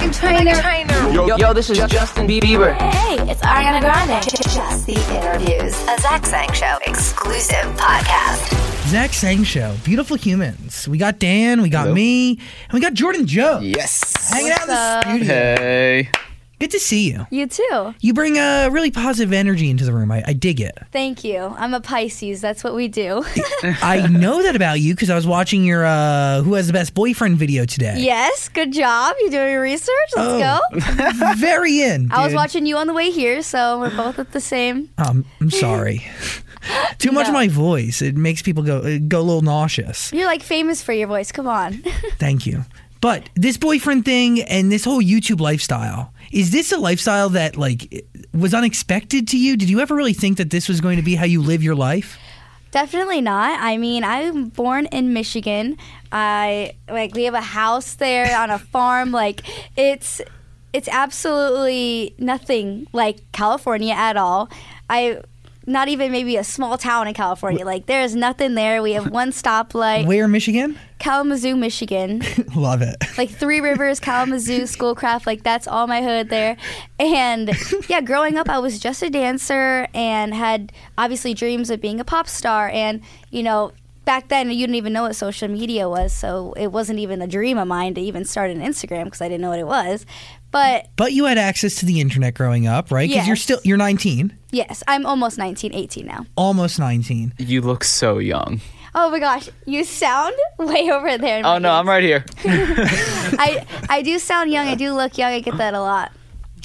Hey, what Meghan Trainor. Yo, yo, this is Justin Bieber. Hey, it's Ariana Grande. Just the interviews. A Zach Sang Show exclusive podcast. Zach Sang Show, beautiful humans. We got Dan, we got Hello. me, and we got Jordyn Joe Yes. hanging out in the up? studio. Hey. Good to see you. You too. You bring a really positive energy into the room. I, I dig it. Thank you. I'm a Pisces. That's what we do. I know that about you because I was watching your uh, "Who Has the Best Boyfriend" video today. yes, good job. You doing your research? Let's Oh. go. Very in. I was watching you on the way here, so we're both at the same. Um, I'm sorry. Too much of my voice. It makes people go go a little nauseous. You're like famous for your voice. Come on. Thank you. But this boyfriend thing and this whole YouTube lifestyle, is this a lifestyle that like was unexpected to you? Did you ever really think that this was going to be how you live your life? Definitely not. I mean, I'm born in Michigan. I like we have a house there on a farm. Like it's it's absolutely nothing like California at all. I not even maybe a small town in California. Like there's nothing there. We have one stoplight. Where in Michigan? Kalamazoo, Michigan. Love it. like Three Rivers, Kalamazoo, Schoolcraft, like that's all my hood there. And yeah, growing up, I was just a dancer and had obviously dreams of being a pop star. And you know, back then you didn't even know what social media was, so it wasn't even a dream of mine to even start an Instagram because I didn't know what it was. But But you had access to the internet growing up, right? Because you're Yes. still you're 19, yes, I'm almost 19, 18 now. almost 19. You look so young. Oh my gosh, you sound way over there. in Oh my no, I'm right here. I I do sound young. I do look young. I get that a lot.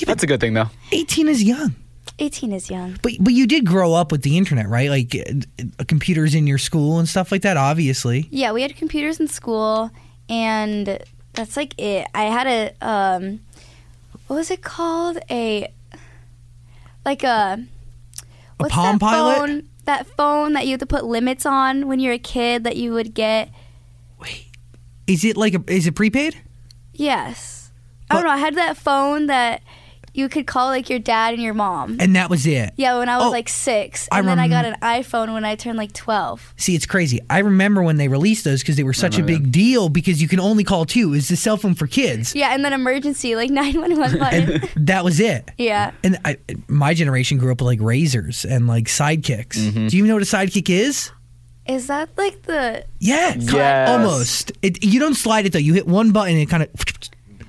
That's a good thing though. 18 is young. 18 is young. But but you did grow up with the internet, right? Like uh, computers in your school and stuff like that, obviously. Yeah, we had computers in school, and that's like it. I had a um, what was it called? A like a what's Palm that Pilot? phone? That phone that you had to put limits on when you're a kid that you would get. Wait, is it like a is it prepaid? Yes, I don't know. I had that phone that you could call like your dad and your mom. And that was it. Yeah, when I was Oh, like six, I and then I rem- got an iPhone when I turned like twelve. See, it's crazy. I remember when they released those because they were such a big deal because you can only call two. It's the cell phone for kids. Yeah, and then emergency like nine one one button. That was it. yeah. And I, my generation grew up with like Razrs and like sidekicks. Mm-hmm. Do you even know what a sidekick is? Is that like the Yeah, kind- Yes. almost. It, you don't slide it though. You hit one button and it kind of.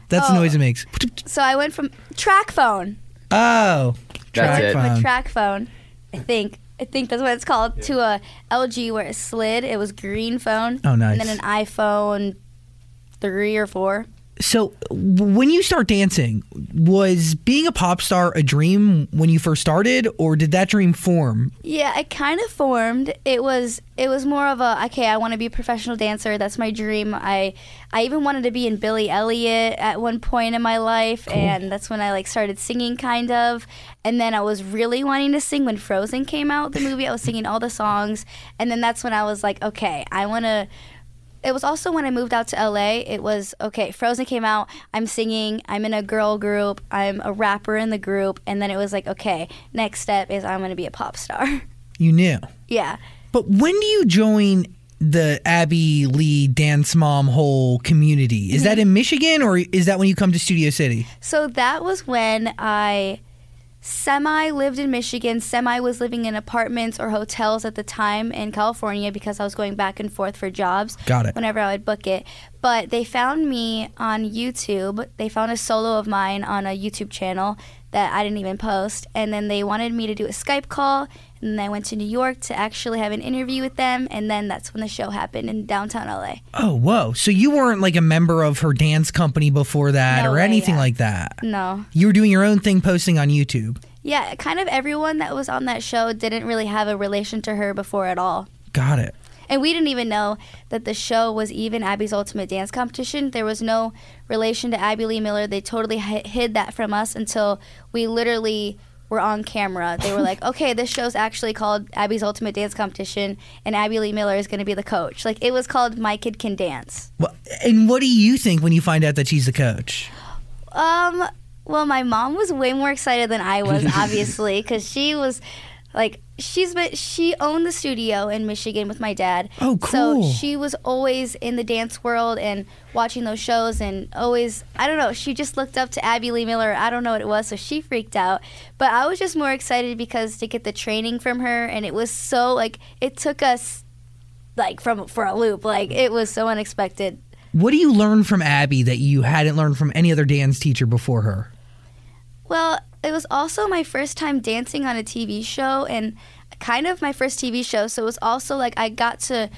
That's the Oh. noise it makes. So I went from TracFone, Oh, That's it. from a TracFone, I think. I think that's what it's called. To a LG where it slid. It was green phone. Oh, nice. And then an iPhone three or four. So, when you start dancing, was being a pop star a dream when you first started, or did that dream form? Yeah, it kind of formed. It was it was more of a okay. I want to be a professional dancer. That's my dream. I I even wanted to be in Billy Elliot at one point in my life, and that's when I like started singing, kind of. And then I was really wanting to sing when Frozen came out, the movie. I was singing all the songs, and then that's when I was like, okay, I want to. It was also when I moved out to LA. It was okay. Frozen came out. I'm singing. I'm in a girl group. I'm a rapper in the group, and then it was like, okay, next step is I'm going to be a pop star. You knew. yeah. But when do you join the Abby Lee dance mom whole community? Is that mm-hmm. in Michigan or is that when you come to Studio City? So that was when I semi lived in Michigan, semi was living in apartments or hotels at the time in California because I was going back and forth for jobs. Got it. Whenever I would book it. But they found me on YouTube. They found a solo of mine on a YouTube channel that I didn't even post. And then they wanted me to do a Skype call. And then I went to New York to actually have an interview with them. And then that's when the show happened in downtown LA. Oh, whoa. So you weren't like a member of her dance company before that No or way, anything yeah. like that? No. You were doing your own thing posting on YouTube. Yeah, kind of everyone that was on that show didn't really have a relation to her before at all. Got it. And we didn't even know that the show was even Abby's Ultimate Dance Competition. There was no relation to Abby Lee Miller. They totally hid that from us until we literally were on camera. They were like, okay, this show's actually called Abby's Ultimate Dance Competition, and Abby Lee Miller is going to be the coach. Like, it was called My Kid Can Dance. Wha- And what do you think when you find out that she's the coach? Um, well, my mom was way more excited than I was, obviously, because she was like, she's been, she owned the studio in Michigan with my dad. Oh, cool. So she was always in the dance world and watching those shows, and always, I don't know, she just looked up to Abby Lee Miller. I don't know what it was, so she freaked out. But I was just more excited because to get the training from her, and it was so like, it took us like from for a loop. Like it was so unexpected. What do you learn from Abby that you hadn't learned from any other dance teacher before her? Well, it was also my first time dancing on a TV show and kind of my first TV show. So it was also like I got to,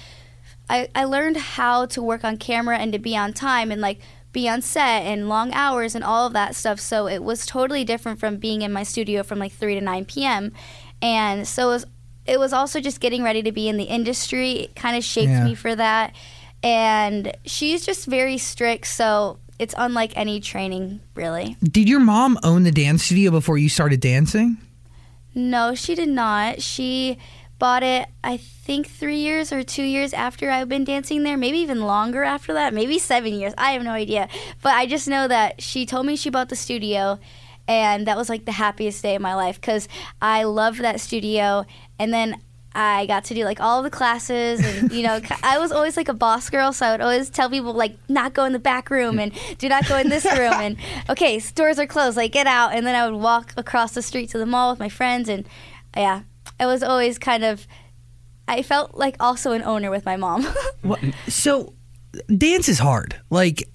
I, I learned how to work on camera and to be on time and like be on set and long hours and all of that stuff. So it was totally different from being in my studio from like 3 to 9 p.m. And so it was, it was also just getting ready to be in the industry. It kind of shaped Yeah. me for that. And she's just very strict. So it's unlike any training, really. Did your mom own the dance studio before you started dancing? No, she did not. She bought it, I think, three years or two years after I've been dancing there. Maybe even longer after that. Maybe seven years. I have no idea. But I just know that she told me she bought the studio. And that was like the happiest day of my life because I loved that studio. And then I got to do like all the classes. And, you know, I was always like a boss girl. So I would always tell people, like, not go in the back room and do not go in this room. And, okay, stores are closed. Like, get out. And then I would walk across the street to the mall with my friends. And, yeah, I was always kind of. I felt like also an owner with my mom. What? So, dance is hard. Like,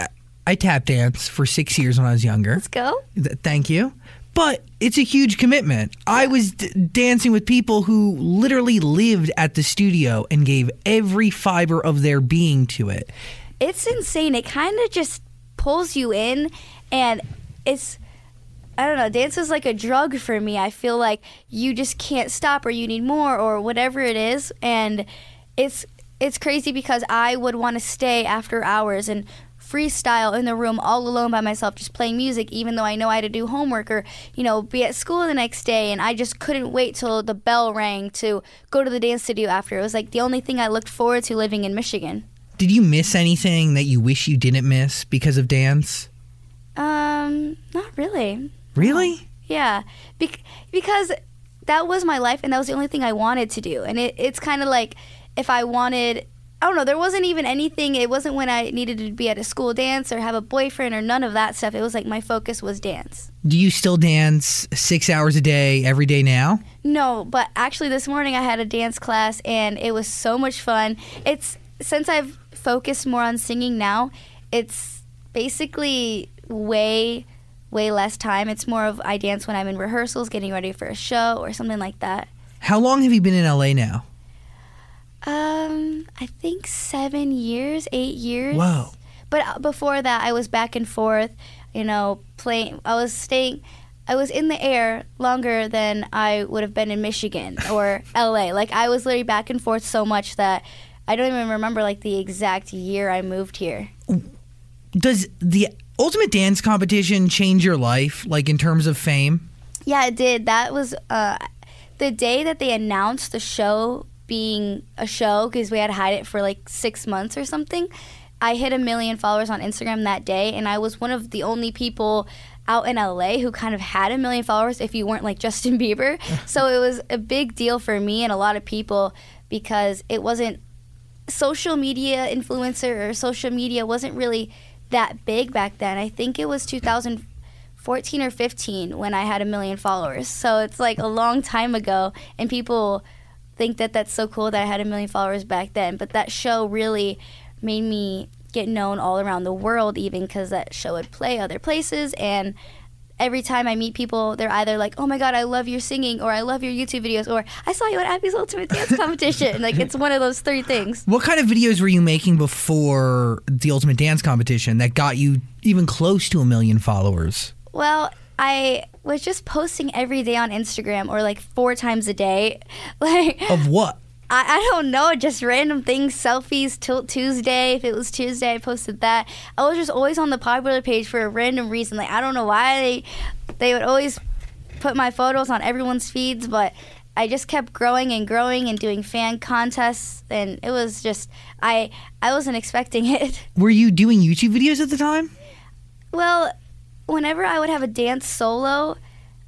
I tap dance for six years when I was younger. Let's go. Th- Thank you. But it's a huge commitment. I was d- dancing with people who literally lived at the studio and gave every fiber of their being to it. It's insane. It kind of just pulls you in, and it's. I don't know. Dance is like a drug for me. I feel like you just can't stop, or you need more, or whatever it is, and it's it's crazy because I would want to stay after hours and freestyle in the room all alone by myself, just playing music, even though I know I had to do homework or you know be at school the next day, and I just couldn't wait till the bell rang to go to the dance studio after. It was like the only thing I looked forward to living in Michigan. Did you miss anything that you wish you didn't miss because of dance? Um, not really. Really? Yeah, Bec- because that was my life, and that was the only thing I wanted to do. And it, it's kind of like if I wanted, I don't know, there wasn't even anything. It wasn't when I needed to be at a school dance or have a boyfriend or none of that stuff. It was like my focus was dance. Do you still dance six hours a day every day now? No, but actually, this morning I had a dance class, and it was so much fun. It's since I've focused more on singing now, it's basically way way less time. It's more of I dance when I'm in rehearsals, getting ready for a show or something like that. How long have you been in LA now? Um, I think seven years, eight years. Wow. But uh, before that, I was back and forth. You know, playing. I was staying. I was in the air longer than I would have been in Michigan or LA. Like I was literally back and forth so much that I don't even remember like the exact year I moved here. Does the Ultimate Dance Competition change your life, like in terms of fame? Yeah, it did. That was uh, the day that they announced the show being a show because we had to hide it for like six months or something. I hit a million followers on Instagram that day, and I was one of the only people out in LA who kind of had a million followers if you weren't like Justin Bieber. so it was a big deal for me and a lot of people because it wasn't social media influencer or social media wasn't really that big back then. I think it was 2014 or 15 when I had a million followers. So it's like a long time ago, and people think that that's so cool that I had a million followers back then. But that show really made me get known all around the world, even because that show would play other places and every time I meet people, they're either like, "Oh my god, I love your singing," or "I love your YouTube videos," or "I saw you at Abby's Ultimate Dance Competition." like it's one of those three things. What kind of videos were you making before the Ultimate Dance Competition that got you even close to a million followers? Well, I was just posting every day on Instagram, or like four times a day. Like Of what? I, I don't know, just random things, selfies, Tilt Tuesday. If it was Tuesday, I posted that. I was just always on the popular page for a random reason. Like I don't know why they they would always put my photos on everyone's feeds, but I just kept growing and growing and doing fan contests, and it was just I I wasn't expecting it. Were you doing YouTube videos at the time? Well, whenever I would have a dance solo,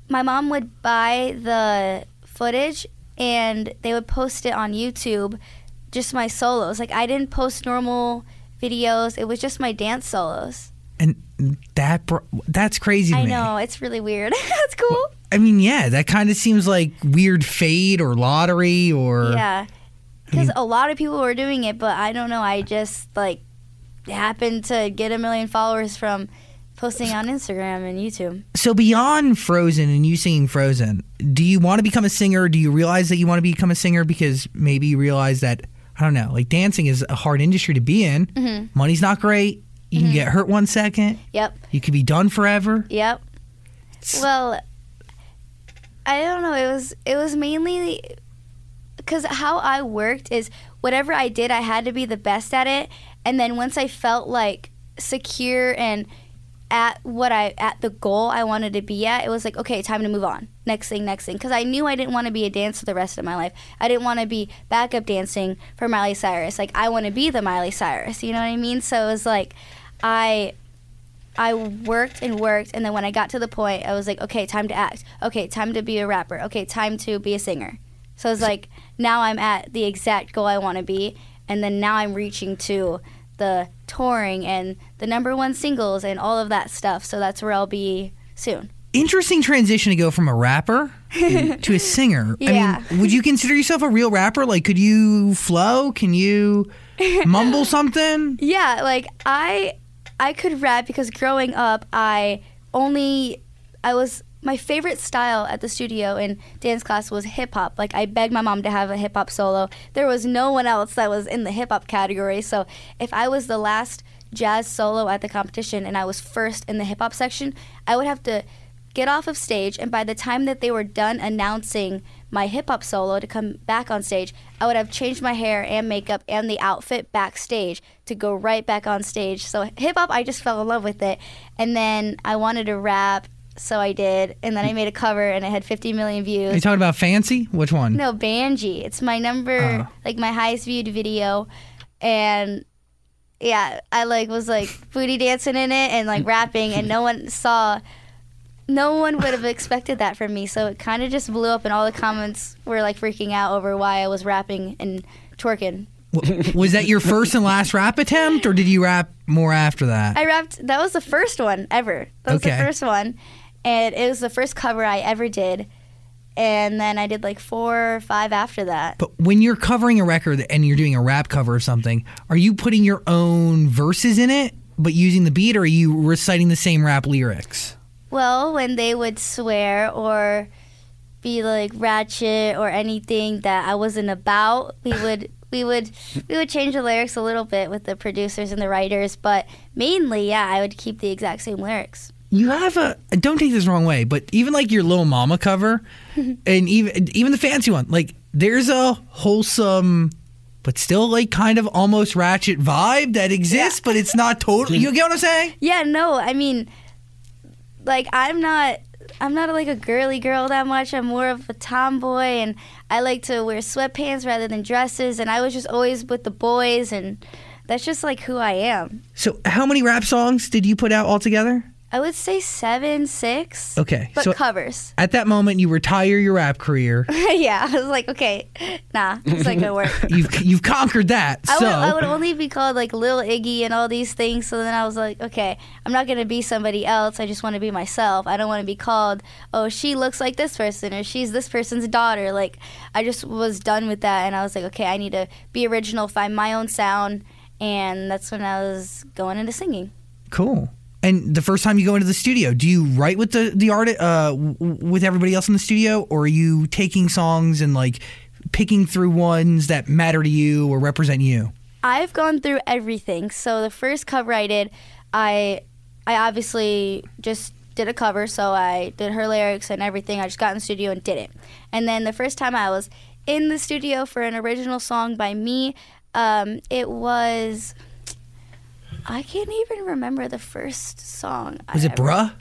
my mom would buy the footage and they would post it on YouTube, just my solos. Like I didn't post normal videos; it was just my dance solos. And that br- that's crazy to I me. know it's really weird. That's cool. I mean, yeah, that kind of seems like weird fate or lottery or Yeah, because a lot of people were doing it, but I don't know. I just like happened to get a million followers from posting on Instagram and YouTube. So beyond Frozen and you singing Frozen, do you want to become a singer? Do you realize that you want to become a singer because maybe you realize that I don't know, like dancing is a hard industry to be in. Mm-hmm. Money's not great. You can get hurt one second. Yep. You could be done forever. Yep. Well, I don't know. It was it was mainly because how I worked is whatever I did, I had to be the best at it. And then once I felt like secure and at what I at the goal I wanted to be at, it was like okay, time to move on. Next thing, next thing. Because I knew I didn't want to be a dancer the rest of my life. I didn't want to be backup dancing for Miley Cyrus. Like I want to be the Miley Cyrus. You know what I mean? So it was like I I worked and worked, and then when I got to the point, I was like, okay, time to act. Okay, time to be a rapper. Okay, time to be a singer. So it's like now I'm at the exact goal I want to be, and then now I'm reaching to the touring and the number one singles and all of that stuff. So that's where I'll be soon. Interesting transition to go from a rapper to a singer. Yeah. I mean, would you consider yourself a real rapper? Like, could you flow? Can you mumble something? Yeah, like I I could rap because growing up I only I was my favorite style at the studio in dance class was hip hop. Like I begged my mom to have a hip hop solo. There was no one else that was in the hip hop category. So if I was the last jazz solo at the competition and I was first in the hip hop section, I would have to get off of stage and by the time that they were done announcing my hip hop solo to come back on stage, I would have changed my hair and makeup and the outfit backstage to go right back on stage. So hip hop I just fell in love with it. And then I wanted to rap, so I did. And then I made a cover and it had 50 million Are you talking about Fancy? Which one? No, Banji. It's my number, Oh. like my highest viewed video, and yeah, I like was like booty dancing in it and like rapping, and no one saw. No one would have expected that from me, so it kind of just blew up, and all the comments were like freaking out over why I was rapping and twerking. Was that your first and last rap attempt, or did you rap more after that? I rapped. That was the first one ever. That was Okay. the first one, and it was the first cover I ever did. And then I did like four or five after that. But when you're covering a record and you're doing a rap cover or something, are you putting your own verses in it, but using the beat, or are you reciting the same rap lyrics? Well, when they would swear or be like ratchet or anything that I wasn't about, we would we would we would change the lyrics a little bit with the producers and the writers, but mainly, yeah, I would keep the exact same lyrics. You have a don't take this the wrong way, but even like your little mama cover, and even even the fancy one, like there's a wholesome, but still like kind of almost ratchet vibe that exists, but it's not totally. You get what I'm saying? Yeah, no, I mean, like I'm not. I'm not like a girly girl that much. I'm more of a tomboy, and I like to wear sweatpants rather than dresses. And I was just always with the boys, and that's just like who I am. So, how many rap songs did you put out altogether? I would say seven, six. Okay, But so- covers. At that moment, you retire your rap career. yeah, I was like, okay, nah, it's not gonna work. You've you've conquered that. I so would, I would only be called like Lil Iggy and all these things. So then I was like, okay, I'm not gonna be somebody else. I just want to be myself. I don't want to be called, oh, she looks like this person or she's this person's daughter. Like, I just was done with that, and I was like, okay, I need to be original, find my own sound, and that's when I was going into singing. cool. And the first time you go into the studio, do you write with the the artist uh, with everybody else in the studio, or are you taking songs and like picking through ones that matter to you or represent you? I've gone through everything. So the first cover I did, I I obviously just did a cover, so I did her lyrics and everything. I just got in the studio and did it. And then the first time I was in the studio for an original song by me. Um, it was. I can't even remember the first song. I Was it ever- Bruh?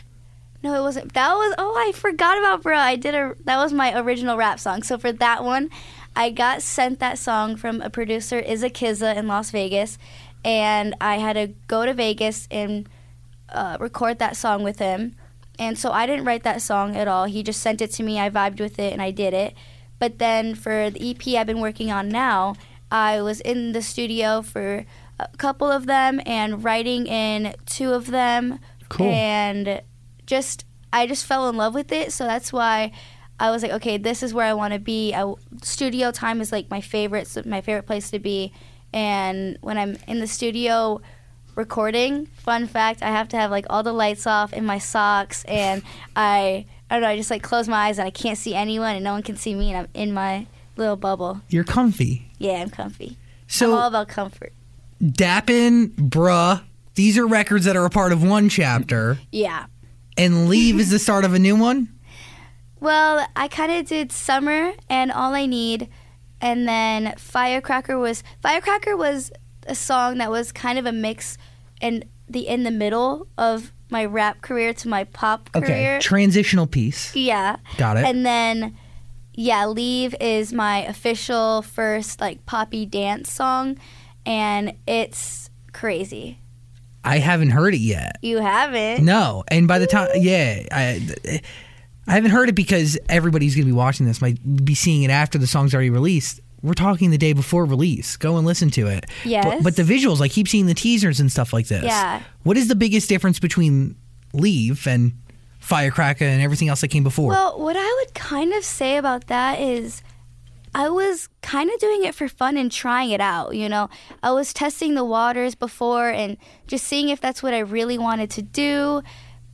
No, it wasn't. That was. Oh, I forgot about Bro. I did a. That was my original rap song. So for that one, I got sent that song from a producer, Izza Kizza in Las Vegas, and I had to go to Vegas and uh, record that song with him. And so I didn't write that song at all. He just sent it to me. I vibed with it and I did it. But then for the EP I've been working on now, I was in the studio for a couple of them and writing in two of them. Cool. And just I just fell in love with it. So that's why I was like, okay, this is where I want to be. I, studio time is like my favorite, my favorite place to be. And when I'm in the studio recording, fun fact, I have to have like all the lights off in my socks, and I I don't know, I just like close my eyes and I can't see anyone, and no one can see me, and I'm in my little bubble. You're comfy. Yeah, I'm comfy. So I'm all about comfort. Dappin, Bruh, these are records that are a part of one chapter, Yeah. and Leave is the start of a new one. Well, I kind of did summer and all I need, and then Firecracker was Firecracker was a song that was kind of a mix, and the in the middle of my rap career to my pop Okay, career. transitional piece. yeah, Got it. and then yeah, Leave is my official first like poppy dance song, and it's crazy. I haven't heard it yet. You haven't? No, and by the time, yeah, I, I haven't heard it because everybody's gonna be watching this, might be seeing it after the song's already released. We're talking the day before release. Go and listen to it. Yes. But, but the visuals, I keep seeing the teasers and stuff like this. Yeah. What is the biggest difference between Leave and Firecracker and everything else that came before? Well, what I would kind of say about that is I was kind of doing it for fun and trying it out, you know. I was testing the waters before and just seeing if that's what I really wanted to do,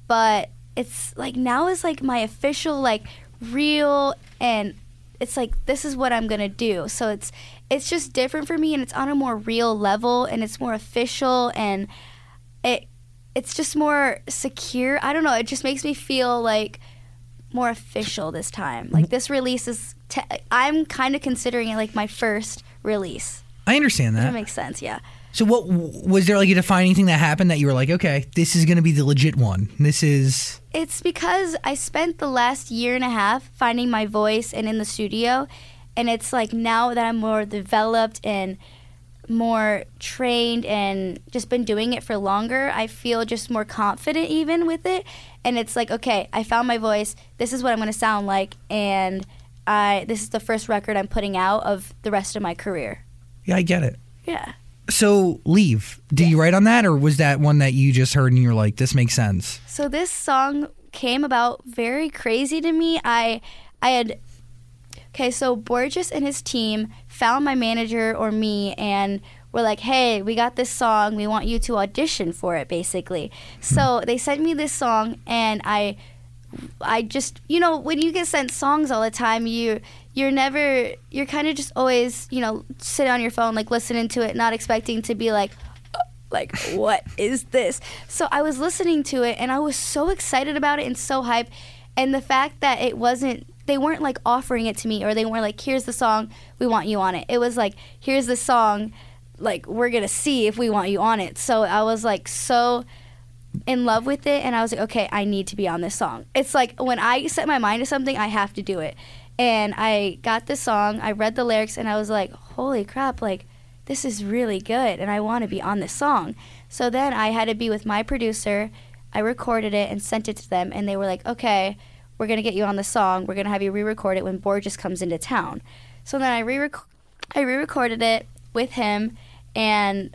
but it's like now is like my official like real and it's like this is what I'm going to do. So it's it's just different for me and it's on a more real level and it's more official and it it's just more secure. I don't know, it just makes me feel like more official this time. Like this release is, te- I'm kind of considering it like my first release. I understand That that. makes sense, yeah. So, what was there like a defining thing that happened that you were like, okay, this is gonna be the legit one. This is It's because I spent the last year and a half finding my voice and in the studio, and it's like now that I'm more developed and more trained and just been doing it for longer, I feel just more confident even with it. And it's like, okay, I found my voice. This is what I'm going to sound like, and I this is the first record I'm putting out of the rest of my career. yeah, I get it. Yeah. So, leave. Did you write on that, or was that one that you just heard and you're like, this makes sense? So this song came about very crazy to me. I I had Okay, so Borgeous and his team found my manager or me and were like, "Hey, we got this song. We want you to audition for it basically." So hmm. they sent me this song and I I just, you know, when you get sent songs all the time, you you're never you're kind of just always, you know, sit on your phone like listening to it, not expecting to be like uh, like what is this so i was listening to it and i was so excited about it and so hyped and the fact that it wasn't they weren't like offering it to me or they weren't like here's the song we want you on it it was like here's the song like we're gonna see if we want you on it so i was like so in love with it and i was like okay i need to be on this song it's like when i set my mind to something i have to do it and i got this song i read the lyrics and i was like holy crap like this is really good and I want to be on this song. So then I had to be with my producer. I recorded it and sent it to them and they were like, "Okay, we're going to get you on the song. We're going to have you re-record it when Borgeous comes into town." So then I re I re-recorded it with him and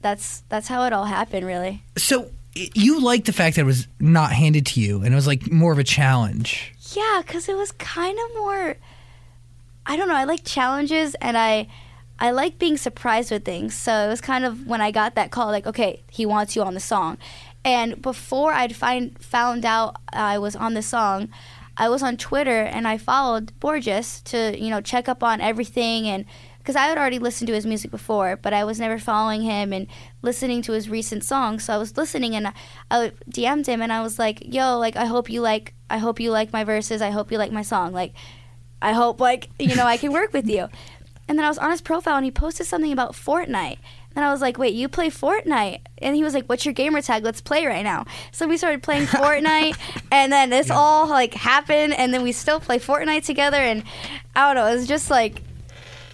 that's that's how it all happened really. So, you liked the fact that it was not handed to you and it was like more of a challenge. Yeah, cuz it was kind of more I don't know, I like challenges and I I like being surprised with things. So it was kind of when I got that call like, okay, he wants you on the song. And before I'd find found out I was on the song, I was on Twitter and I followed Borgeous to, you know, check up on everything and because I had already listened to his music before, but I was never following him and listening to his recent songs. So I was listening and I, I DM'd him and I was like, "Yo, like I hope you like I hope you like my verses. I hope you like my song. Like I hope like you know I can work with you. And then I was on his profile and he posted something about Fortnite. And I was like, wait, you play Fortnite? And he was like, what's your gamer tag? Let's play right now. So we started playing Fortnite, and then this all like happened, and then we still play Fortnite together. And I don't know, it was just like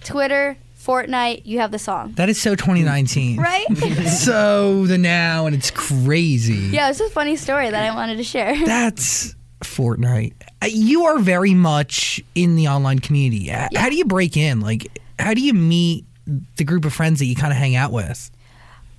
Twitter, Fortnite. You have the song, That is so 2019. right? So the now, and it's crazy. yeah, it's a funny story that I wanted to share. That's Fortnite. Uh, You are very much in the online community. H- How do you break in? Like, how do you meet the group of friends that you kind of hang out with?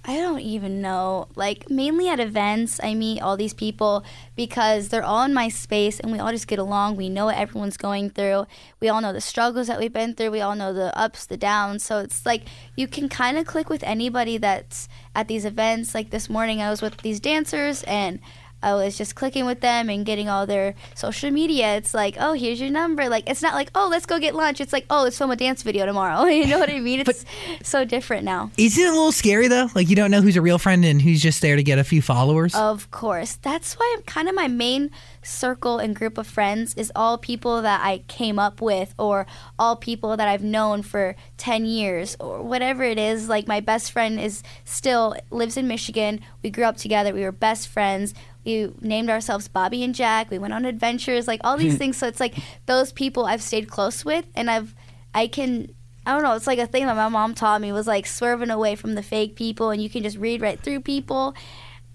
I don't even know. Like mainly at events, I meet all these people because they're all in my space and we all just get along. We know what everyone's going through. We all know the struggles that we've been through. We all know the ups, the downs. So it's like you can kind of click with anybody that's at these events. Like this morning, I was with these dancers and I was just clicking with them and getting all their social media. It's like, oh, here's your number. Like, it's not like, oh, let's go get lunch. It's like, oh, let's film a dance video tomorrow. you know what I mean? It's so different now. Isn't it a little scary though? Like you don't know who's a real friend and who's just there to get a few followers. Of course. That's why I'm kind of my main circle and group of friends is all people that I came up with or all people that I've known for 10 years or whatever it is. Like my best friend is still lives in Michigan. We grew up together. We were best friends. We named ourselves Bobby and Jack. We went on adventures, like all these things. So it's like those people I've stayed close with and I've I can I don't know, it's like a thing that my mom taught me was like swerving away from the fake people and you can just read right through people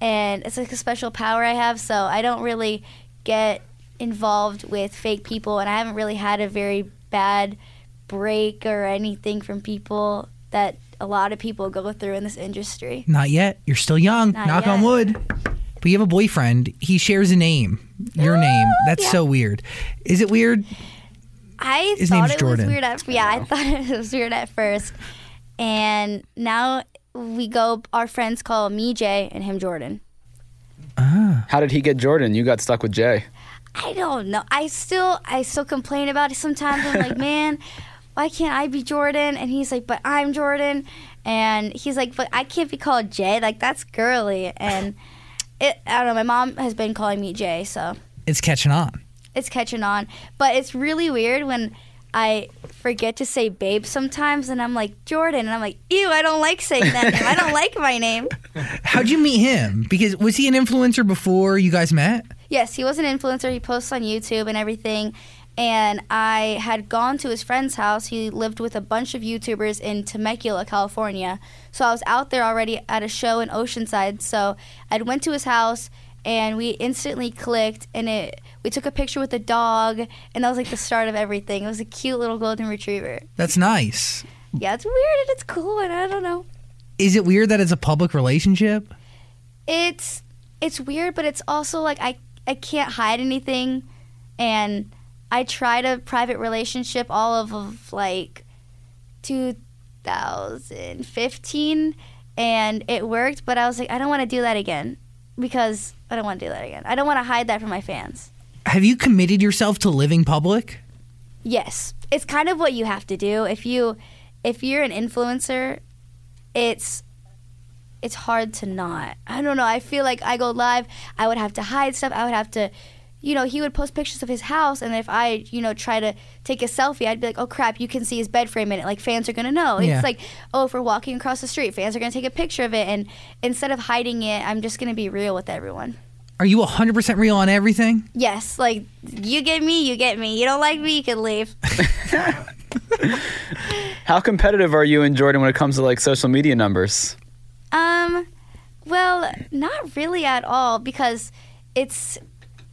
and it's like a special power I have. So I don't really get involved with fake people, and I haven't really had a very bad break or anything from people that a lot of people go through in this industry. Not yet. You're still young. Not Knock on wood. But you have a boyfriend. He shares a name. Your ah, name. That's yeah. so weird. Is it weird? I His thought name's it Jordan. was weird at yeah, I thought it was weird at first, and now we go. Our friends call me Jay and him Jordan. Ah. How did he get Jordan? You got stuck with Jay. I don't know. I still I still complain about it sometimes. I'm like, man, why can't I be Jordan? And he's like, but I'm Jordan. And he's like, but I can't be called Jay. Like that's girly. And it I don't know. My mom has been calling me Jay, so It's catching on. it's catching on. But it's really weird when I forget to say babe sometimes, and I'm like Jordan, and I'm like, ew, I don't like saying that name. I don't like my name. How'd you meet him? Because was he an influencer before you guys met? Yes, he was an influencer. He posts on YouTube and everything. And I had gone to his friend's house. He lived with a bunch of YouTubers in Temecula, California. So I was out there already at a show in Oceanside. So I went to his house and we instantly clicked and it we took a picture with the dog and that was like the start of everything. It was a cute little golden retriever. That's nice. Yeah, it's weird and it's cool and I don't know. Is it weird that it's a public relationship? it's it's weird, but it's also like I I can't hide anything, and I tried a private relationship all of, of like 2015, and it worked. But I was like, I don't want to do that again because I don't want to do that again. I don't want to hide that from my fans. Have you committed yourself to living public? Yes, it's kind of what you have to do if you if you're an influencer. It's it's hard to not. I don't know. I feel like I go live, I would have to hide stuff. I would have to, you know, he would post pictures of his house, and if I, you know, try to take a selfie, I'd be like, oh crap, you can see his bed frame in it. Like fans are gonna know. Yeah. It's like, oh, if we're walking across the street, fans are gonna take a picture of it, and instead of hiding it, I'm just gonna be real with everyone. Are you 100% real on everything? Yes, like you get me, you get me. You don't like me, you can leave. How competitive are you and Jordan when it comes to like social media numbers? Um, well, not really at all because it's.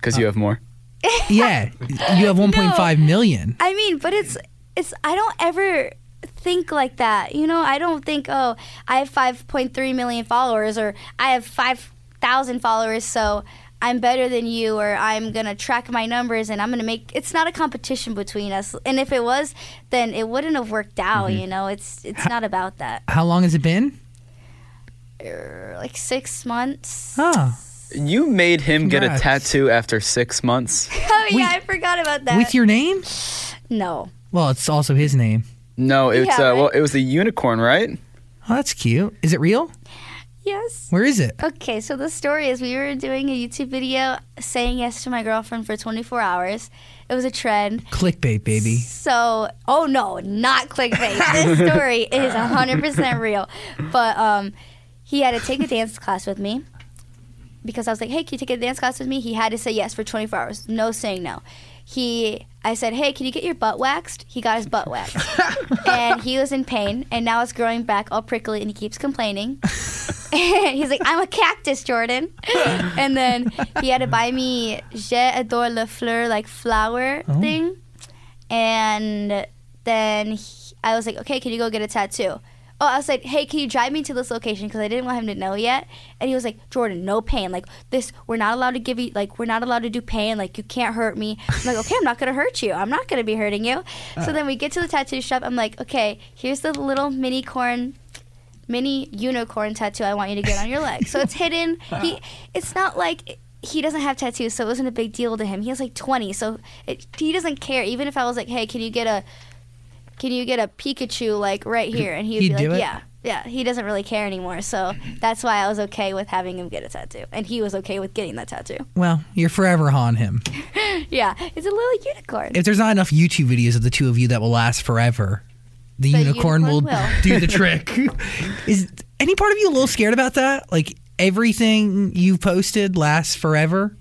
Because you have more. Yeah. You have 1.5 million. I mean, but it's it's. I don't ever think like that. You know, I don't think oh, I have 5.3 million followers or I have 5,000 followers, so. I'm better than you, or I'm gonna track my numbers, and I'm gonna make. It's not a competition between us, and if it was, then it wouldn't have worked out. You know, it's it's not about that. How long has it been? Er, Like six months. Oh. You made him get a Congrats. tattoo after six months. Oh yeah, I forgot about that. With your name? no. Well, it's also his name. No, it's Yeah, uh, well, it was a unicorn, right? Oh, that's cute. Is it real? Yes. Where is it? Okay, so the story is we were doing a YouTube video saying yes to my girlfriend for 24 hours. It was a trend. Clickbait, baby. So, oh no, not clickbait. this story is 100% real. But um, he had to take a dance class with me because I was like, hey, can you take a dance class with me? He had to say yes for 24 hours. No saying no. He, I said, hey, can you get your butt waxed? He got his butt waxed. and he was in pain, and now it's growing back all prickly, and he keeps complaining. and he's like, I'm a cactus, Jordan. and then he had to buy me Je adore le fleur, like flower oh. thing. And then he, I was like, okay, can you go get a tattoo? Oh, I was like, hey, can you drive me to this location? Because I didn't want him to know yet. And he was like, Jordan, no pain. Like this, we're not allowed to give you, like, we're not allowed to do pain. Like you can't hurt me. I'm like, okay, I'm not gonna hurt you. I'm not gonna be hurting you. So then we get to the tattoo shop. I'm like, okay, here's the little mini corn mini unicorn tattoo I want you to get on your leg. So it's hidden. He, it's not like he doesn't have tattoos, so it wasn't a big deal to him. He has like 20, so it, he doesn't care. Even if I was like, hey, can you get a, can you get a Pikachu like right here? And he'd, He'd be do like, it? yeah. Yeah, he doesn't really care anymore, so that's why I was okay with having him get a tattoo, and he was okay with getting that tattoo. Well, you're forever on him. Yeah, it's a little unicorn. If there's not enough YouTube videos of the two of you that will last forever, the, The unicorn, unicorn will, will. do the trick. Is any part of you a little scared about that? Like everything you've posted lasts forever?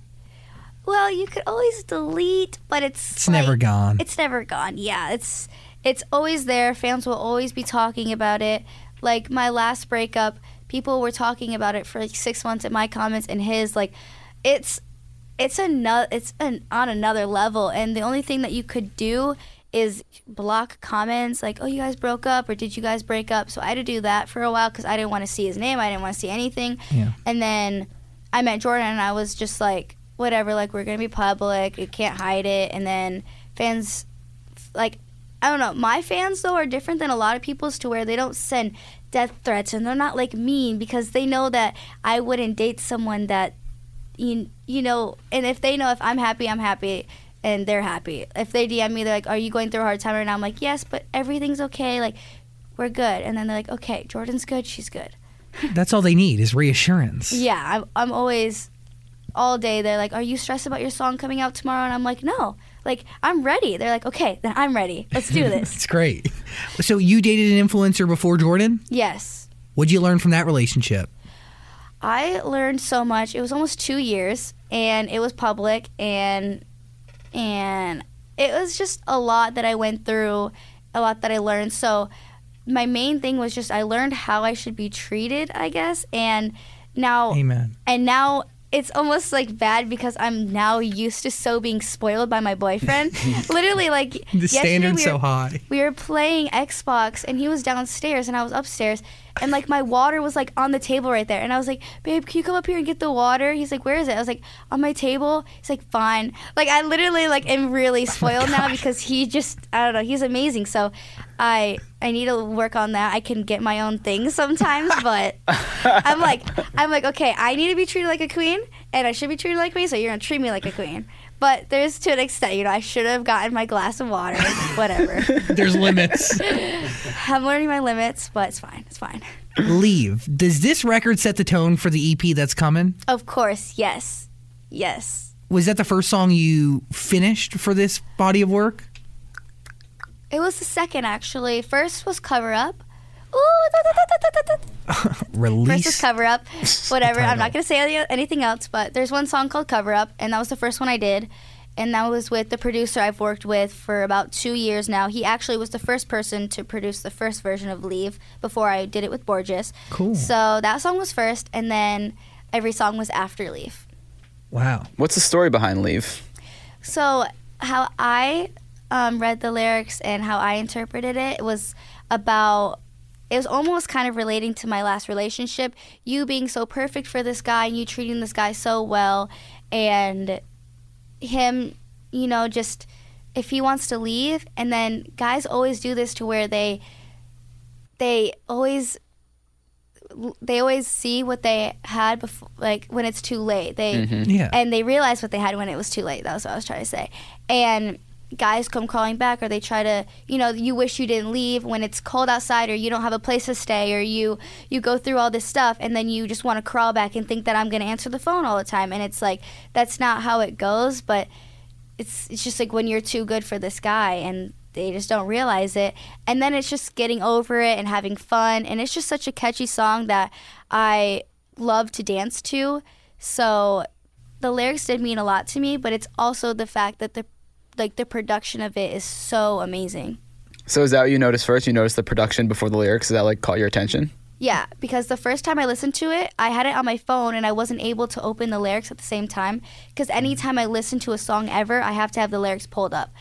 Well, you could always delete, but it's It's never gone. It's never gone. Yeah, it's it's always there. Fans will always be talking about it. Like my last breakup, people were talking about it for like six months in my comments and his. Like, it's it's another it's an, on another level. And the only thing that you could do is block comments like, "Oh, you guys broke up," or "Did you guys break up?" So I had to do that for a while because I didn't want to see his name. I didn't want to see anything. Yeah. And then I met Jordan, and I was just like, whatever, like, we're going to be public. You can't hide it. And then fans, like, I don't know. My fans, though, are different than a lot of people's to where they don't send death threats and they're not, like, mean because they know that I wouldn't date someone that, you, you know, and if they know if I'm happy, I'm happy. And they're happy. If they DM me, they're like, "Are you going through a hard time right now?" I'm like, "Yes, but everything's okay. Like, we're good." And then they're like, "Okay, Jordan's good. She's good." That's all they need is reassurance. Yeah, I'm, I'm always all day. They're like, "Are you stressed about your song coming out tomorrow?" And I'm like, "No, like I'm ready." They're like, "Okay, then I'm ready. Let's do this." It's great. So you dated an influencer before Jordan? yes, What'd you learn from that relationship? I learned so much. It was almost two years, and it was public, and and it was just a lot that I went through, a lot that I learned. So my main thing was just I learned how I should be treated, I guess, and now Amen. and now it's almost like bad because I'm now used to so being spoiled by my boyfriend. Literally, like The standard's we so high. We were playing Xbox, and he was downstairs, and I was upstairs, and like my water was like on the table right there, and I was like, "Babe, can you come up here and get the water?" He's like, "Where is it?" I was like, "On my table." He's like, "Fine." Like I literally like am really spoiled now oh because he just I don't know he's amazing. So I I need to work on that. I can get my own things sometimes, but I'm like I'm like okay, I need to be treated like a queen, and I should be treated like a queen. So you're gonna treat me like a queen. But there's to an extent, you know, I should have gotten my glass of water, whatever. There's limits. I'm learning my limits, but it's fine. It's fine. Leave. Does this record set the tone for the EP that's coming? Of course, yes. Yes. Was that the first song you finished for this body of work? It was the second, actually. First was Cover Up. Ooh, da, da, da, da, da, da. First was Cover Up. Whatever. I'm not going to say any- anything else, but there's one song called Cover Up, and that was the first one I did. And that was with the producer I've worked with for about two years now. He actually was the first person to produce the first version of Leave before I did it with Borgeous. Cool. So that song was first, and then every song was after Leave. Wow. What's the story behind Leave? So how I um, read the lyrics and how I interpreted it it was about. It was almost kind of relating to my last relationship. You being so perfect for this guy and you treating this guy so well, and him, you know, just if he wants to leave, and then guys always do this to where they they always they always see what they had before like when it's too late they Yeah. and they realize what they had when it was too late. That was what I was trying to say. And guys come calling back or they try to you know you wish you didn't leave when it's cold outside or you don't have a place to stay or you you go through all this stuff and then you just want to crawl back and think that I'm going to answer the phone all the time. And it's like that's not how it goes but it's it's just like when you're too good for this guy and they just don't realize it. And then it's just getting over it and having fun. And it's just such a catchy song that I love to dance to. So the lyrics did mean a lot to me but it's also the fact that the like the production of it is so amazing So is that what you noticed first? You noticed the production before the lyrics? Does that like caught your attention? Yeah, because the first time I listened to it, I had it on my phone and I wasn't able to open the lyrics at the same time. Because anytime mm. I listen to a song ever, I have to have the lyrics pulled up.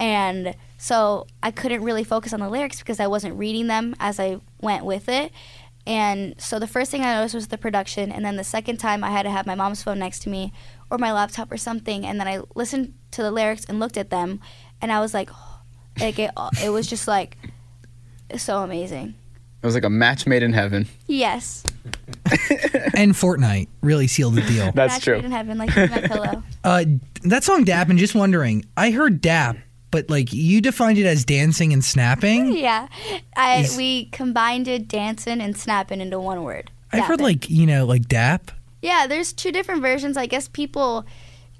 And so I couldn't really focus on the lyrics because I wasn't reading them as I went with it. And so the first thing I noticed was the production. And then the second time, I had to have my mom's phone next to me or my laptop or something. And then I listened to the lyrics and looked at them. And I was like, like it, it was just like so amazing. It was like a match made in heaven. Yes. and Fortnite really sealed the deal. That's Match true. made in heaven, like my pillow. Uh, that song Dap, and just wondering, I heard Dap, but like you defined it as dancing and snapping. Yeah, I Is- we combined it dancing and snapping into one word. I've heard like you know like Dap. yeah, there's two different versions. I guess people,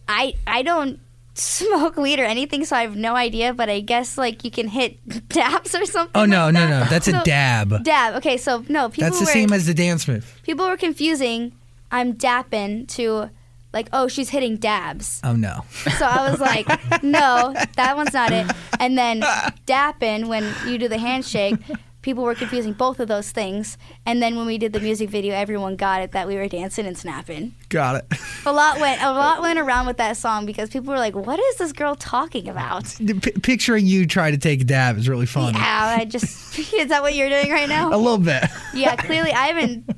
I I don't smoke weed or anything, so I have no idea. But I guess like you can hit dabs or something. Oh no like no that. no, that's a dab. Dab. Okay, so no, people That's the were same as the dance move. people were confusing. I'm dapping to like oh she's hitting dabs. Oh no. So I was like, no, that one's not it. And then dapping, when you do the handshake, people were confusing both of those things. And then when we did the music video, everyone got it that we were dancing and snapping. Got it. A lot went a lot went around with that song because people were like, "What is this girl talking about?" P- picturing you try to take a dab is really fun. Yeah, I just is that what you're doing right now? A little bit. Yeah, clearly I haven't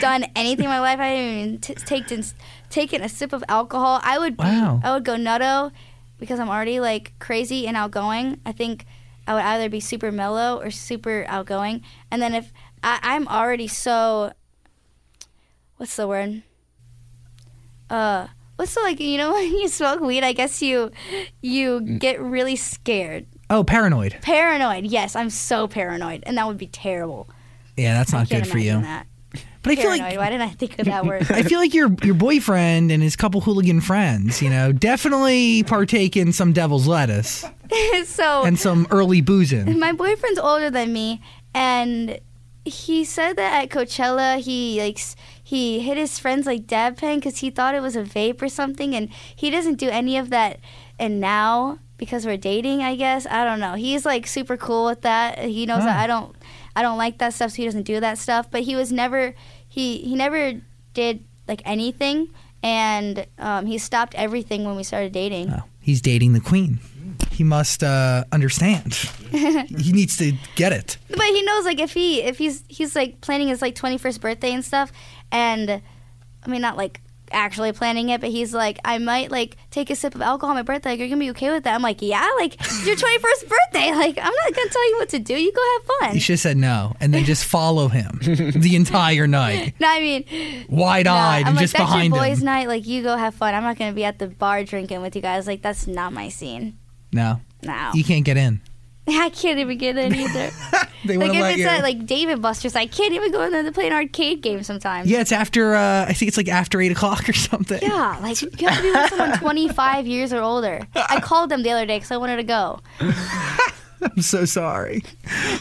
done anything in my life. I haven't even t- taken taken a sip of alcohol. I would Wow. I would go nutto because I'm already like crazy and outgoing. I think I would either be super mellow or super outgoing. And then if I, I'm already so, what's the word? Uh, what's the like? You know, when you smoke weed, I guess you you get really scared, Oh, paranoid. paranoid. Yes, I'm so paranoid, and that would be terrible. Yeah, that's not Can't good for you. That. But I feel Paranoid. like Why didn't I think of that word? I feel like your your boyfriend and his couple hooligan friends, you know, definitely partake in some devil's lettuce so and some early boozing. my boyfriend's older than me, and he said that at Coachella he like s- he hit his friends like dab pen because he thought it was a vape or something, and he doesn't do any of that. And now because we're dating, I guess I don't know. He's like super cool with that. He knows that. I don't I don't like that stuff, so he doesn't do that stuff. But he was never he he never did like anything, and um, he stopped everything when we started dating. Oh, he's dating the queen. He must uh, understand. he needs to get it. But he knows like if he if he's he's like planning his like 21st birthday and stuff and I mean not like actually planning it but he's like I might like take a sip of alcohol on my birthday. Like, you're gonna be okay with that? I'm like yeah like it's your 21st birthday. Like I'm not gonna tell you what to do. You go have fun. You should have said no and then just follow him the entire night, no I mean wide eyed I'm and like just that's behind your boys him. night. Like you go have fun. I'm not gonna be at the bar drinking with you guys. Like that's not my scene. No, no. You can't get in. I can't even get in either They like if it's you. at like Dave and Buster's I can't even go in there to play an arcade game sometimes yeah, it's after. Uh, I think it's like after eight o'clock or something. Yeah, like you have to be with someone 25 years or older. I called them the other day because I wanted to go. I'm so sorry.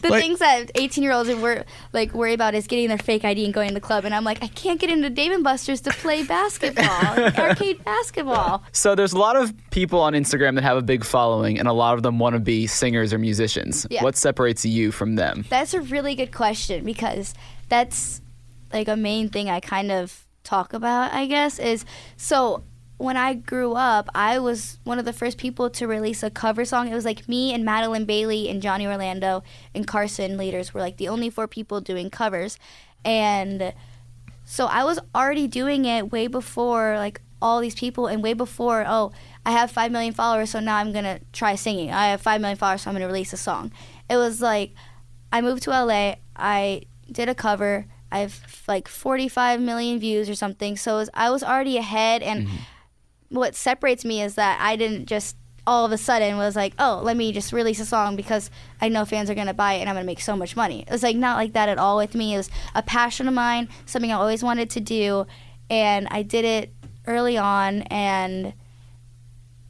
The Like- things that 18 year olds were like worry about is getting their fake ID and going to the club, and I'm like, I can't get into Dave and Buster's to play basketball, arcade basketball. So there's a lot of people on Instagram that have a big following, and a lot of them want to be singers or musicians. Yeah. What separates you from them? That's a really good question because that's like a main thing I kind of talk about, I guess, is so when I grew up, I was one of the first people to release a cover song. It was like me and Madilyn Bailey and Johnny Orlando and Carson Lueders were like the only four people doing covers. And so I was already doing it way before like all these people and way before, oh, I have 5 million followers, so now I'm going to try singing. I have 5 million followers, so I'm going to release a song. It was like I moved to LA, I did a cover. I have like 45 million views or something. So was, I was already ahead and mm-hmm. What separates me is that I didn't just all of a sudden was like, oh, let me just release a song because I know fans are gonna buy it and I'm gonna make so much money. It was like not like that at all with me. It was a passion of mine, something I always wanted to do, and I did it early on. And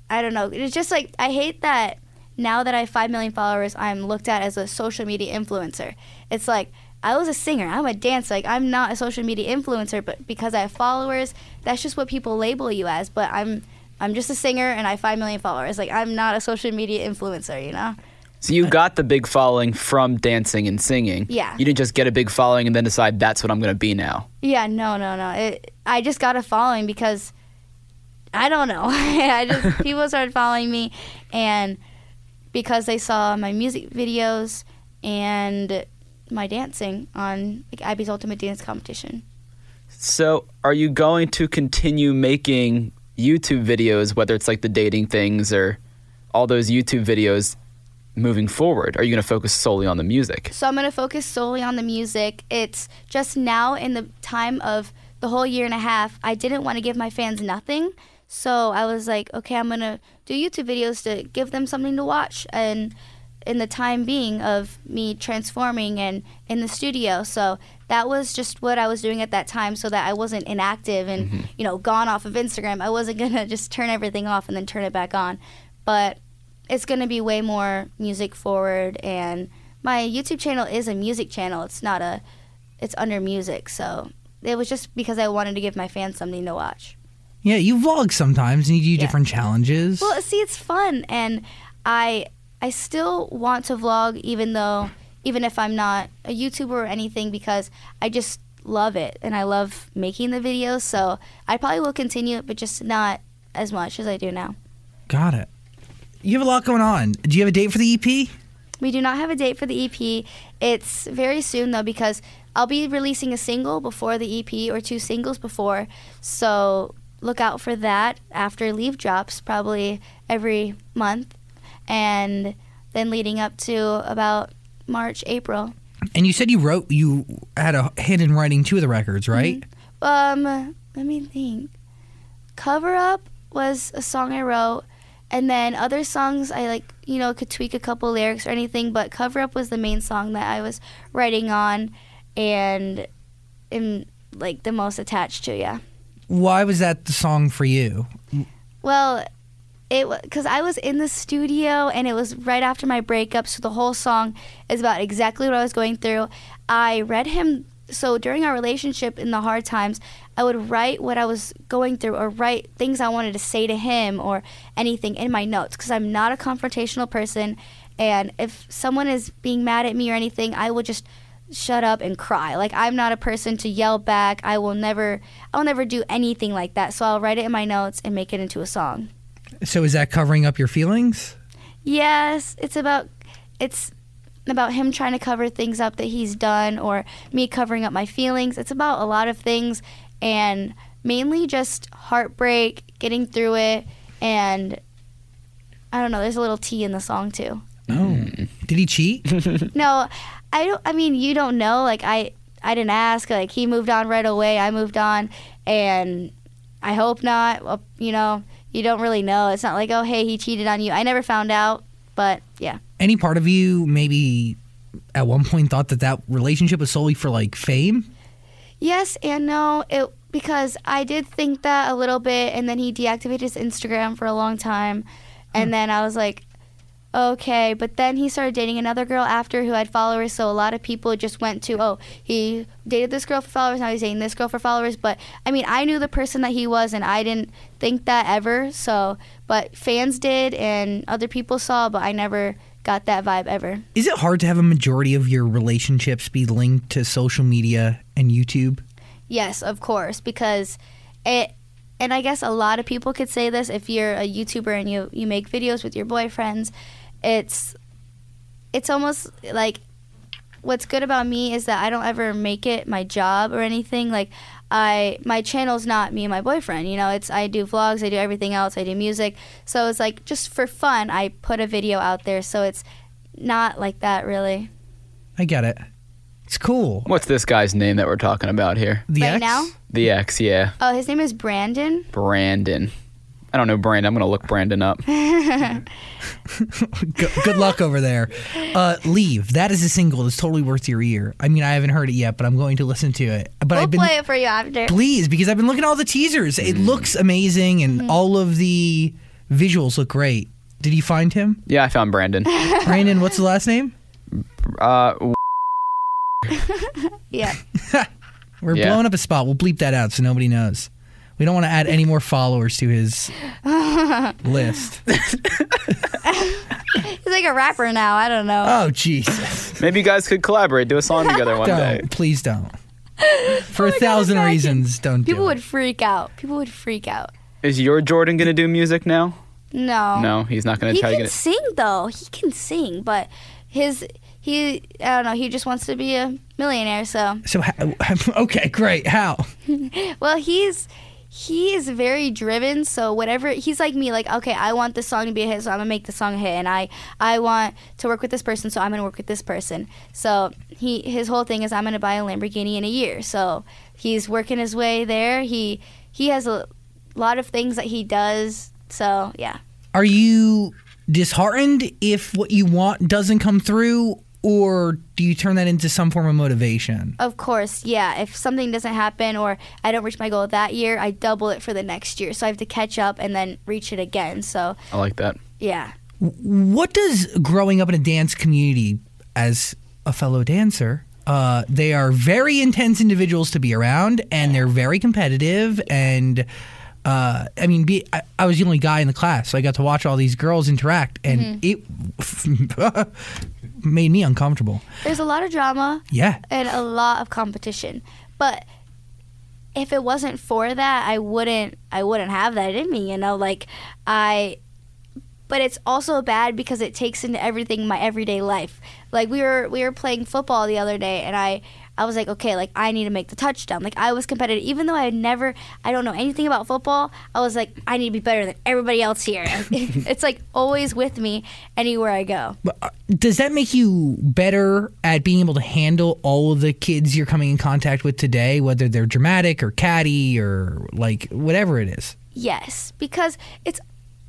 I don't know, it's just like I hate that now that I have five million followers, I'm looked at as a social media influencer. It's like I was a singer, I'm a dancer. Like I'm not a social media influencer, but because I have followers, that's just what people label you as. But I'm I'm just a singer and I have five million followers. Like I'm not a social media influencer, you know? So you got the big following from dancing and singing. Yeah. You didn't just get a big following and then decide that's what I'm going to be now. Yeah, no, no, no. It, I just got a following because I don't know. I just people started following me, and because they saw my music videos and my dancing on like Abby's Ultimate Dance Competition. So are you going to continue making YouTube videos, whether it's like the dating things or all those YouTube videos moving forward? Are you going to focus solely on the music? So I'm going to focus solely on the music. It's just now in the time of the whole year and a half, I didn't want to give my fans nothing. So I was like, okay, I'm going to do YouTube videos to give them something to watch. And in the time being of me transforming and in the studio. So that was just what I was doing at that time so that I wasn't inactive and, mm-hmm. you know, gone off of Instagram. I wasn't going to just turn everything off and then turn it back on. But it's going to be way more music forward and my YouTube channel is a music channel. It's not a it's under music. So it was just because I wanted to give my fans something to watch. Yeah, you vlog sometimes and you do Yeah. different challenges. Well, see, it's fun, and I I still want to vlog, even though even if I'm not a YouTuber or anything, because I just love it and I love making the videos. So I probably will continue it, but just not as much as I do now. Got it. You have a lot going on. Do you have a date for the EP? We do not have a date for the EP. It's very soon though because I'll be releasing a single before the EP or two singles before. So look out for that after Leave drops probably every month and then leading up to about March, April. And you said you wrote, you had a hand in writing two of the records, right? Um, let me think. Cover Up was a song I wrote, and then other songs I like, you know, could tweak a couple lyrics or anything, but Cover Up was the main song that I was writing on and am like the most attached to, yeah. Why was that the song for you? Well, it because I was in the studio and it was right after my breakup, so the whole song is about exactly what I was going through. I read him so during our relationship in the hard times, I would write what I was going through or write things I wanted to say to him or anything in my notes because I'm not a confrontational person and if someone is being mad at me or anything, I will just shut up and cry. Like I'm not a person to yell back. I will never I will never do anything like that. So I'll write it in my notes and make it into a song. So is that covering up your feelings? Yes, it's about it's about him trying to cover things up that he's done or me covering up my feelings. It's about a lot of things and mainly just heartbreak, getting through it and I don't know, there's a little tea in the song too. Oh. Mm. Did he cheat? No, I don't I mean, you don't know like I I didn't ask like he moved on right away. I moved on and I hope not. Well, you know, you don't really know. It's not like, "Oh, hey, he cheated on you." I never found out, but yeah. Any part of you maybe at one point thought that that relationship was solely for like fame? Yes and no. It because I did think that a little bit, and then he deactivated his Instagram for a long time, and hmm. then I was like, okay. But then he started dating another girl after who had followers, so a lot of people just went to, oh, he dated this girl for followers, now he's dating this girl for followers. But I mean, I knew the person that he was, and I didn't think that ever. So, but fans did, and other people saw, but I never got that vibe ever. Is it hard to have a majority of your relationships be linked to social media and YouTube? Yes, of course, because it and I guess a lot of people could say this if you're a YouTuber and you you make videos with your boyfriends, it's it's almost like what's good about me is that I don't ever make it my job or anything. Like I my channel's not me and my boyfriend, you know, it's I do vlogs, I do everything else, I do music. So it's like just for fun I put a video out there. So it's not like that really. I get it. It's cool. What's this guy's name that we're talking about here? The right ex? now? The ex, yeah. Oh, his name is Brandon. Brandon. I don't know Brandon. I'm gonna look Brandon up. Go- good luck over there. Uh, Leave. That is a single that's totally worth your ear. I mean, I haven't heard it yet, but I'm going to listen to it. But We'll I've been play it for you after. please because I've been looking at all the teasers. It looks amazing, and Mm-hmm. all of the visuals look great. Did you find him, Yeah, I found Brandon. Brandon? What's the last name? Uh, Yeah. We're Yeah. blowing up a spot. We'll bleep that out so nobody knows. We don't want to add any more followers to his list. He's like a rapper now. I don't know. Oh Jesus! maybe you guys could collaborate, do a song together one day. Don't please don't. For a Oh my thousand imagine. reasons, don't People do would freak out. People would freak out. Is your Jordan gonna do music now? No. No, he's not gonna He tell you. can Gonna, sing though. He can sing, but his he I don't know. He just wants to be a millionaire. So So how, okay, great. How? well, he's he is very driven. So whatever he's like me. Like okay, I want this song to be a hit, so I'm gonna make the song a hit, and I I want to work with this person, so I'm gonna work with this person. So he his whole thing is I'm gonna buy a Lamborghini in a year. So he's working his way there. He he has a lot of things that he does. So yeah. Are you disheartened if what you want doesn't come through, or do you turn that into some form of motivation? Of course, yeah. If something doesn't happen or I don't reach my goal that year, I double it for the next year. So I have to catch up and then reach it again. So, I like that. yeah. What does growing up in a dance community as a fellow dancer? Uh, they are very intense individuals to be around, and they're very competitive. And uh, I mean, be, I, I was the only guy in the class, so I got to watch all these girls interact, and it made me uncomfortable. There's a lot of drama Yeah, and a lot of competition. But if it wasn't for that, I wouldn't I wouldn't have that in me, you know, like I but it's also bad because it takes into everything my everyday life. Like we were we were playing football the other day and I I was like, okay, like I need to make the touchdown. Like I was competitive even though I had never I don't know anything about football. I was like I need to be better than everybody else here. it's like always with me anywhere I go. But, uh, does that make you better at being able to handle all of the kids you're coming in contact with today, whether they're dramatic or catty or like whatever it is? Yes, because it's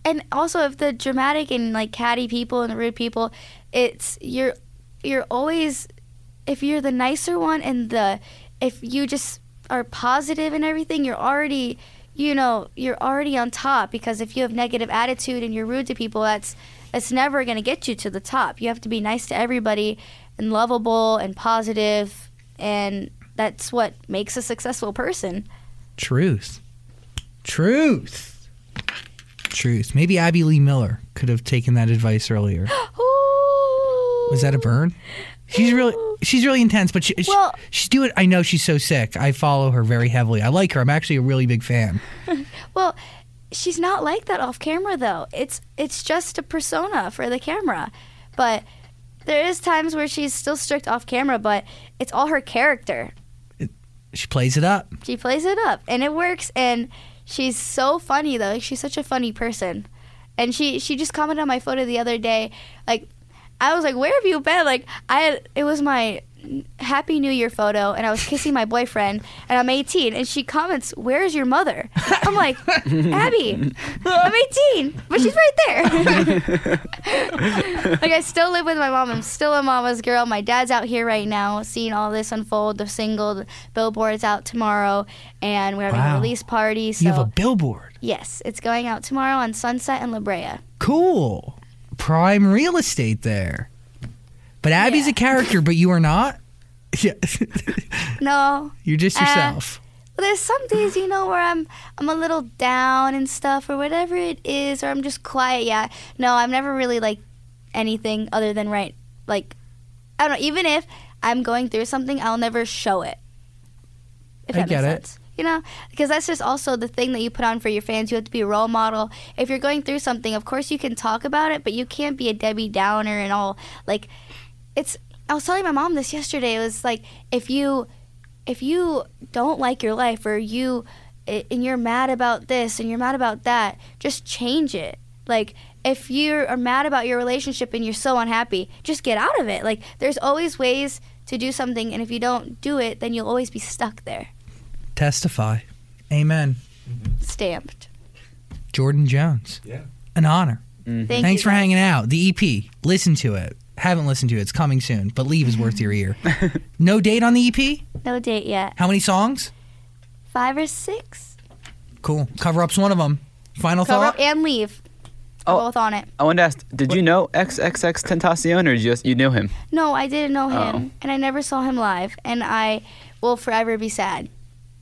and also if the dramatic and like catty people and the rude people, it's you're you're always if you're the nicer one and the if you just are positive and everything, you're already you know, you're already on top because if you have negative attitude and you're rude to people, that's that's never going to get you to the top. You have to be nice to everybody and lovable and positive and that's what makes a successful person. Truth. Truth. Truth. Maybe Abby Lee Miller could have taken that advice earlier. Was that a burn? She's really she's really intense, but she, she- she's doing. It. I know she's so sick. I follow her very heavily. I like her. I'm actually a really big fan. Well, she's not like that off camera though. It's it's just a persona for the camera. But there is times where she's still strict off camera, but it's all her character. She plays it up. She plays it up and it works and she's so funny though. Like, she's such a funny person. And she she just commented on my photo the other day like I was like, "Where have you been?" Like I had it was my Happy New Year photo and I was kissing my boyfriend and I'm 18 and she comments, "Where's your mother?" I'm like, "Abby, I'm 18, but she's right there." like I still live with my mom. I'm still a mama's girl. My dad's out here right now seeing all this unfold. The single the billboard's out tomorrow and we're having Wow. a release party. So You have a billboard. yes, it's going out tomorrow on Sunset and La Brea. Cool. Prime real estate there. But Abby's Yeah. a character, but you are not. Yeah. No, You're just Uh, yourself. Well, there's some days, you know, where I'm I'm a little down and stuff, or whatever it is, or I'm just quiet. Yeah, no, I'm never really like anything other than right. Like, I don't know. Even if I'm going through something, I'll never show it. If I that get makes it. sense. You know, because that's just also the thing that you put on for your fans. You have to be a role model. If you're going through something, of course you can talk about it, but you can't be a Debbie Downer and all. Like, it's. I was telling my mom this yesterday. It was like if you if you don't like your life or you and you're mad about this and you're mad about that, just change it. Like if you are mad about your relationship and you're so unhappy, just get out of it. Like there's always ways to do something and if you don't do it, then you'll always be stuck there. Testify. Amen. Stamped. Jordyn Jones. Yeah. An honor. Mm-hmm. Thank Thanks you, for guys. hanging out. The EP, listen to it. Haven't listened to it. It's coming soon, but Leave is worth your ear. no date on the EP? No date yet. How many songs? Five or six. Cool. Cover up's one of them. Final Cover thought? up and leave. Oh. Both on it. I wanted to ask, did you know XXXTentacion or just you knew him? No, I didn't know him, Oh. and I never saw him live, and I will forever be sad.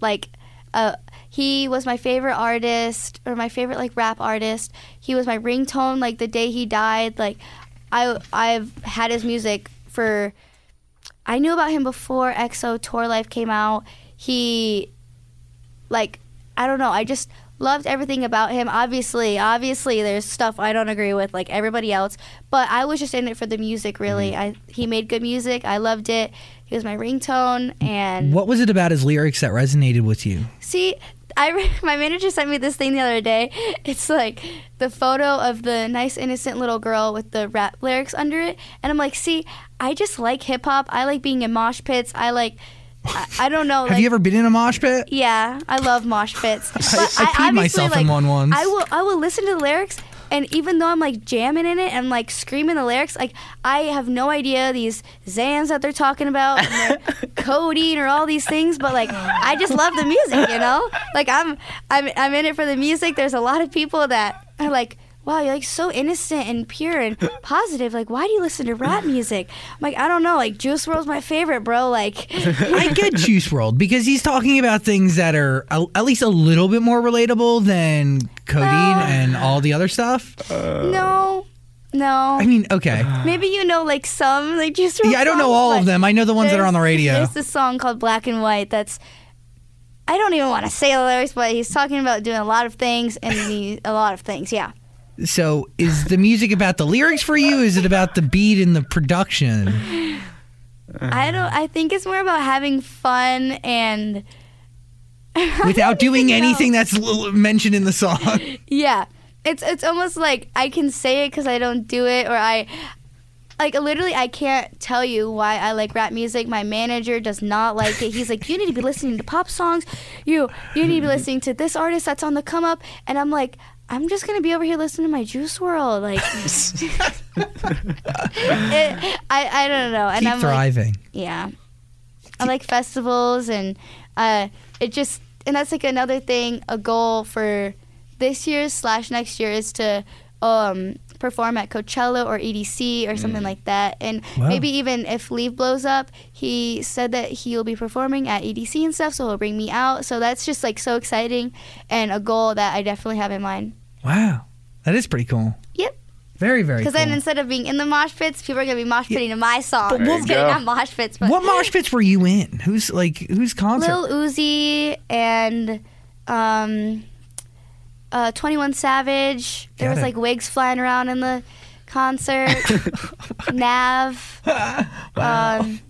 Like, uh, he was my favorite artist, or my favorite like rap artist. He was my ringtone. Like the day he died, like I I've had his music for. I knew about him before EXO Tour Life came out. He, like, I don't know. I just loved everything about him. Obviously, obviously, there's stuff I don't agree with, like everybody else. But I was just in it for the music. Really, I he made good music. I loved it. He was my ringtone, and What was it about his lyrics that resonated with you? See, I my manager sent me this thing the other day. It's like the photo of the nice innocent little girl with the rap lyrics under it, and I'm like, see, I just like hip hop. I like being in mosh pits. I like, I, I don't know. Have like, you ever been in a mosh pit? Yeah, I love mosh pits. But I peed obviously, myself in one once. I will I will listen to the lyrics and even though I'm like jamming in it and like screaming the lyrics, like I have no idea these Xans that they're talking about and codeine or all these things, but like I just love the music, you know? Like I'm I'm I'm in it for the music. There's a lot of people that are like Wow, you're like so innocent and pure and positive. Like, why do you listen to rap music? I'm like, I don't know. Like, Juice WRLD's my favorite, bro. Like, I get Juice WRLD because he's talking about things that are a, at least a little bit more relatable than codeine Well- and all the other stuff. no, no. I mean, okay. Maybe you know like some like Juice WRLD Yeah, I don't know songs, all of them. I know the ones that are on the radio. There's this song called Black and White that's I don't even want to say the lyrics, but he's talking about doing a lot of things and he, a lot of things. Yeah. So, is the music about the lyrics for you? Is it about the beat and the production? I don't. I think it's more about having fun and Without doing anything that's mentioned in the song. yeah. It's it's almost like I can say it because I don't do it, or I like literally I can't tell you why I like rap music. My manager does not like it. He's like, you need to be listening to pop songs. You you need to be listening to this artist that's on the come up. And I'm like, I'm just gonna be over here listening to my Juice WRLD. Like, it, I I don't know. And Keep I'm like, thriving. yeah. I like festivals and uh, it just and that's like another thing, a goal for this year slash next year is to um, perform at Coachella or EDC or something like that. And Wow. maybe even if Leave blows up, he said that he'll be performing at EDC and stuff, so he'll bring me out. So that's just like so exciting and a goal that I definitely have in mind. Wow, that is pretty cool. Yep. Very, very cool. Because then instead of being in the mosh pits, people are gonna be mosh pitting to my song. But we'll Just kidding, go. not mosh pits, but what mosh pits were you in? Who's like who's concert? Lil Uzi and um, uh, 21 Savage. There Got was it. like wigs flying around in the concert. Nav. Um,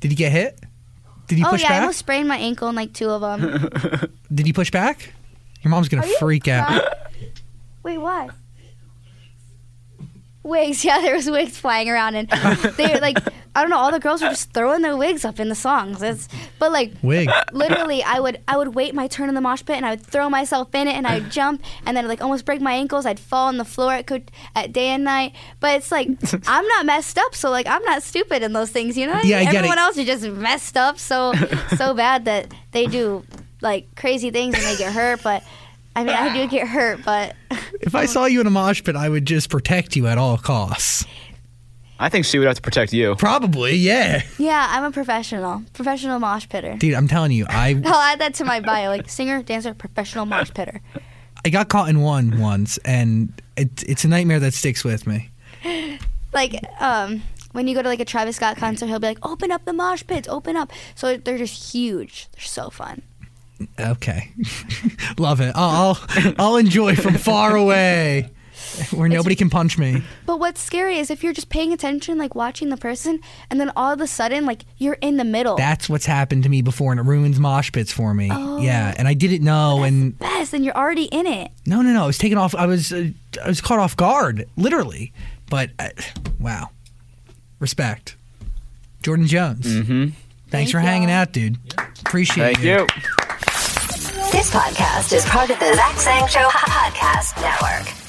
Did you get hit? Did you oh push yeah, I back? almost sprained my ankle in like two of them. Did you push back? Your mom's gonna freak out. Wait, what? Wigs, yeah, there was wigs flying around, and they were like, I don't know, all the girls were just throwing their wigs up in the songs. It's, but like, Wig. literally I would I would wait my turn in the mosh pit and I would throw myself in it and I'd jump and then like almost break my ankles. I'd fall on the floor at co- at day and night. But it's like I'm not messed up, so like I'm not stupid in those things, you know? Yeah, I get Everyone it. else is just messed up so so bad that they do like crazy things and they get hurt. But I mean, I do get hurt, but If I saw you in a mosh pit, I would just protect you at all costs. I think she would have to protect you. Probably, yeah. yeah, I'm a professional, professional mosh pitter. Dude, I'm telling you, I I'll add that to my bio, like singer, dancer, professional mosh pitter. I got caught in one once, and it, it's a nightmare that sticks with me. like um when you go to like a Travis Scott concert, he'll be like, "Open up the mosh pits, open up." So they're just huge. They're so fun. Okay, love it. I'll I'll, I'll enjoy from far away, where nobody can punch me. But what's scary is if you're just paying attention, like watching the person, and then all of a sudden, like you're in the middle. That's what's happened to me before, and it ruins mosh pits for me. yeah, and I didn't know, and best, and you're already in it. no, no, no. I was taken off. I was uh, I was caught off guard, literally. But uh, wow, respect, Jordyn Jones. Mm-hmm. Thanks Thank for hanging y'all. out, dude. Appreciate it. Thank you. you. This podcast is part of the Zach Sang Show Podcast Network.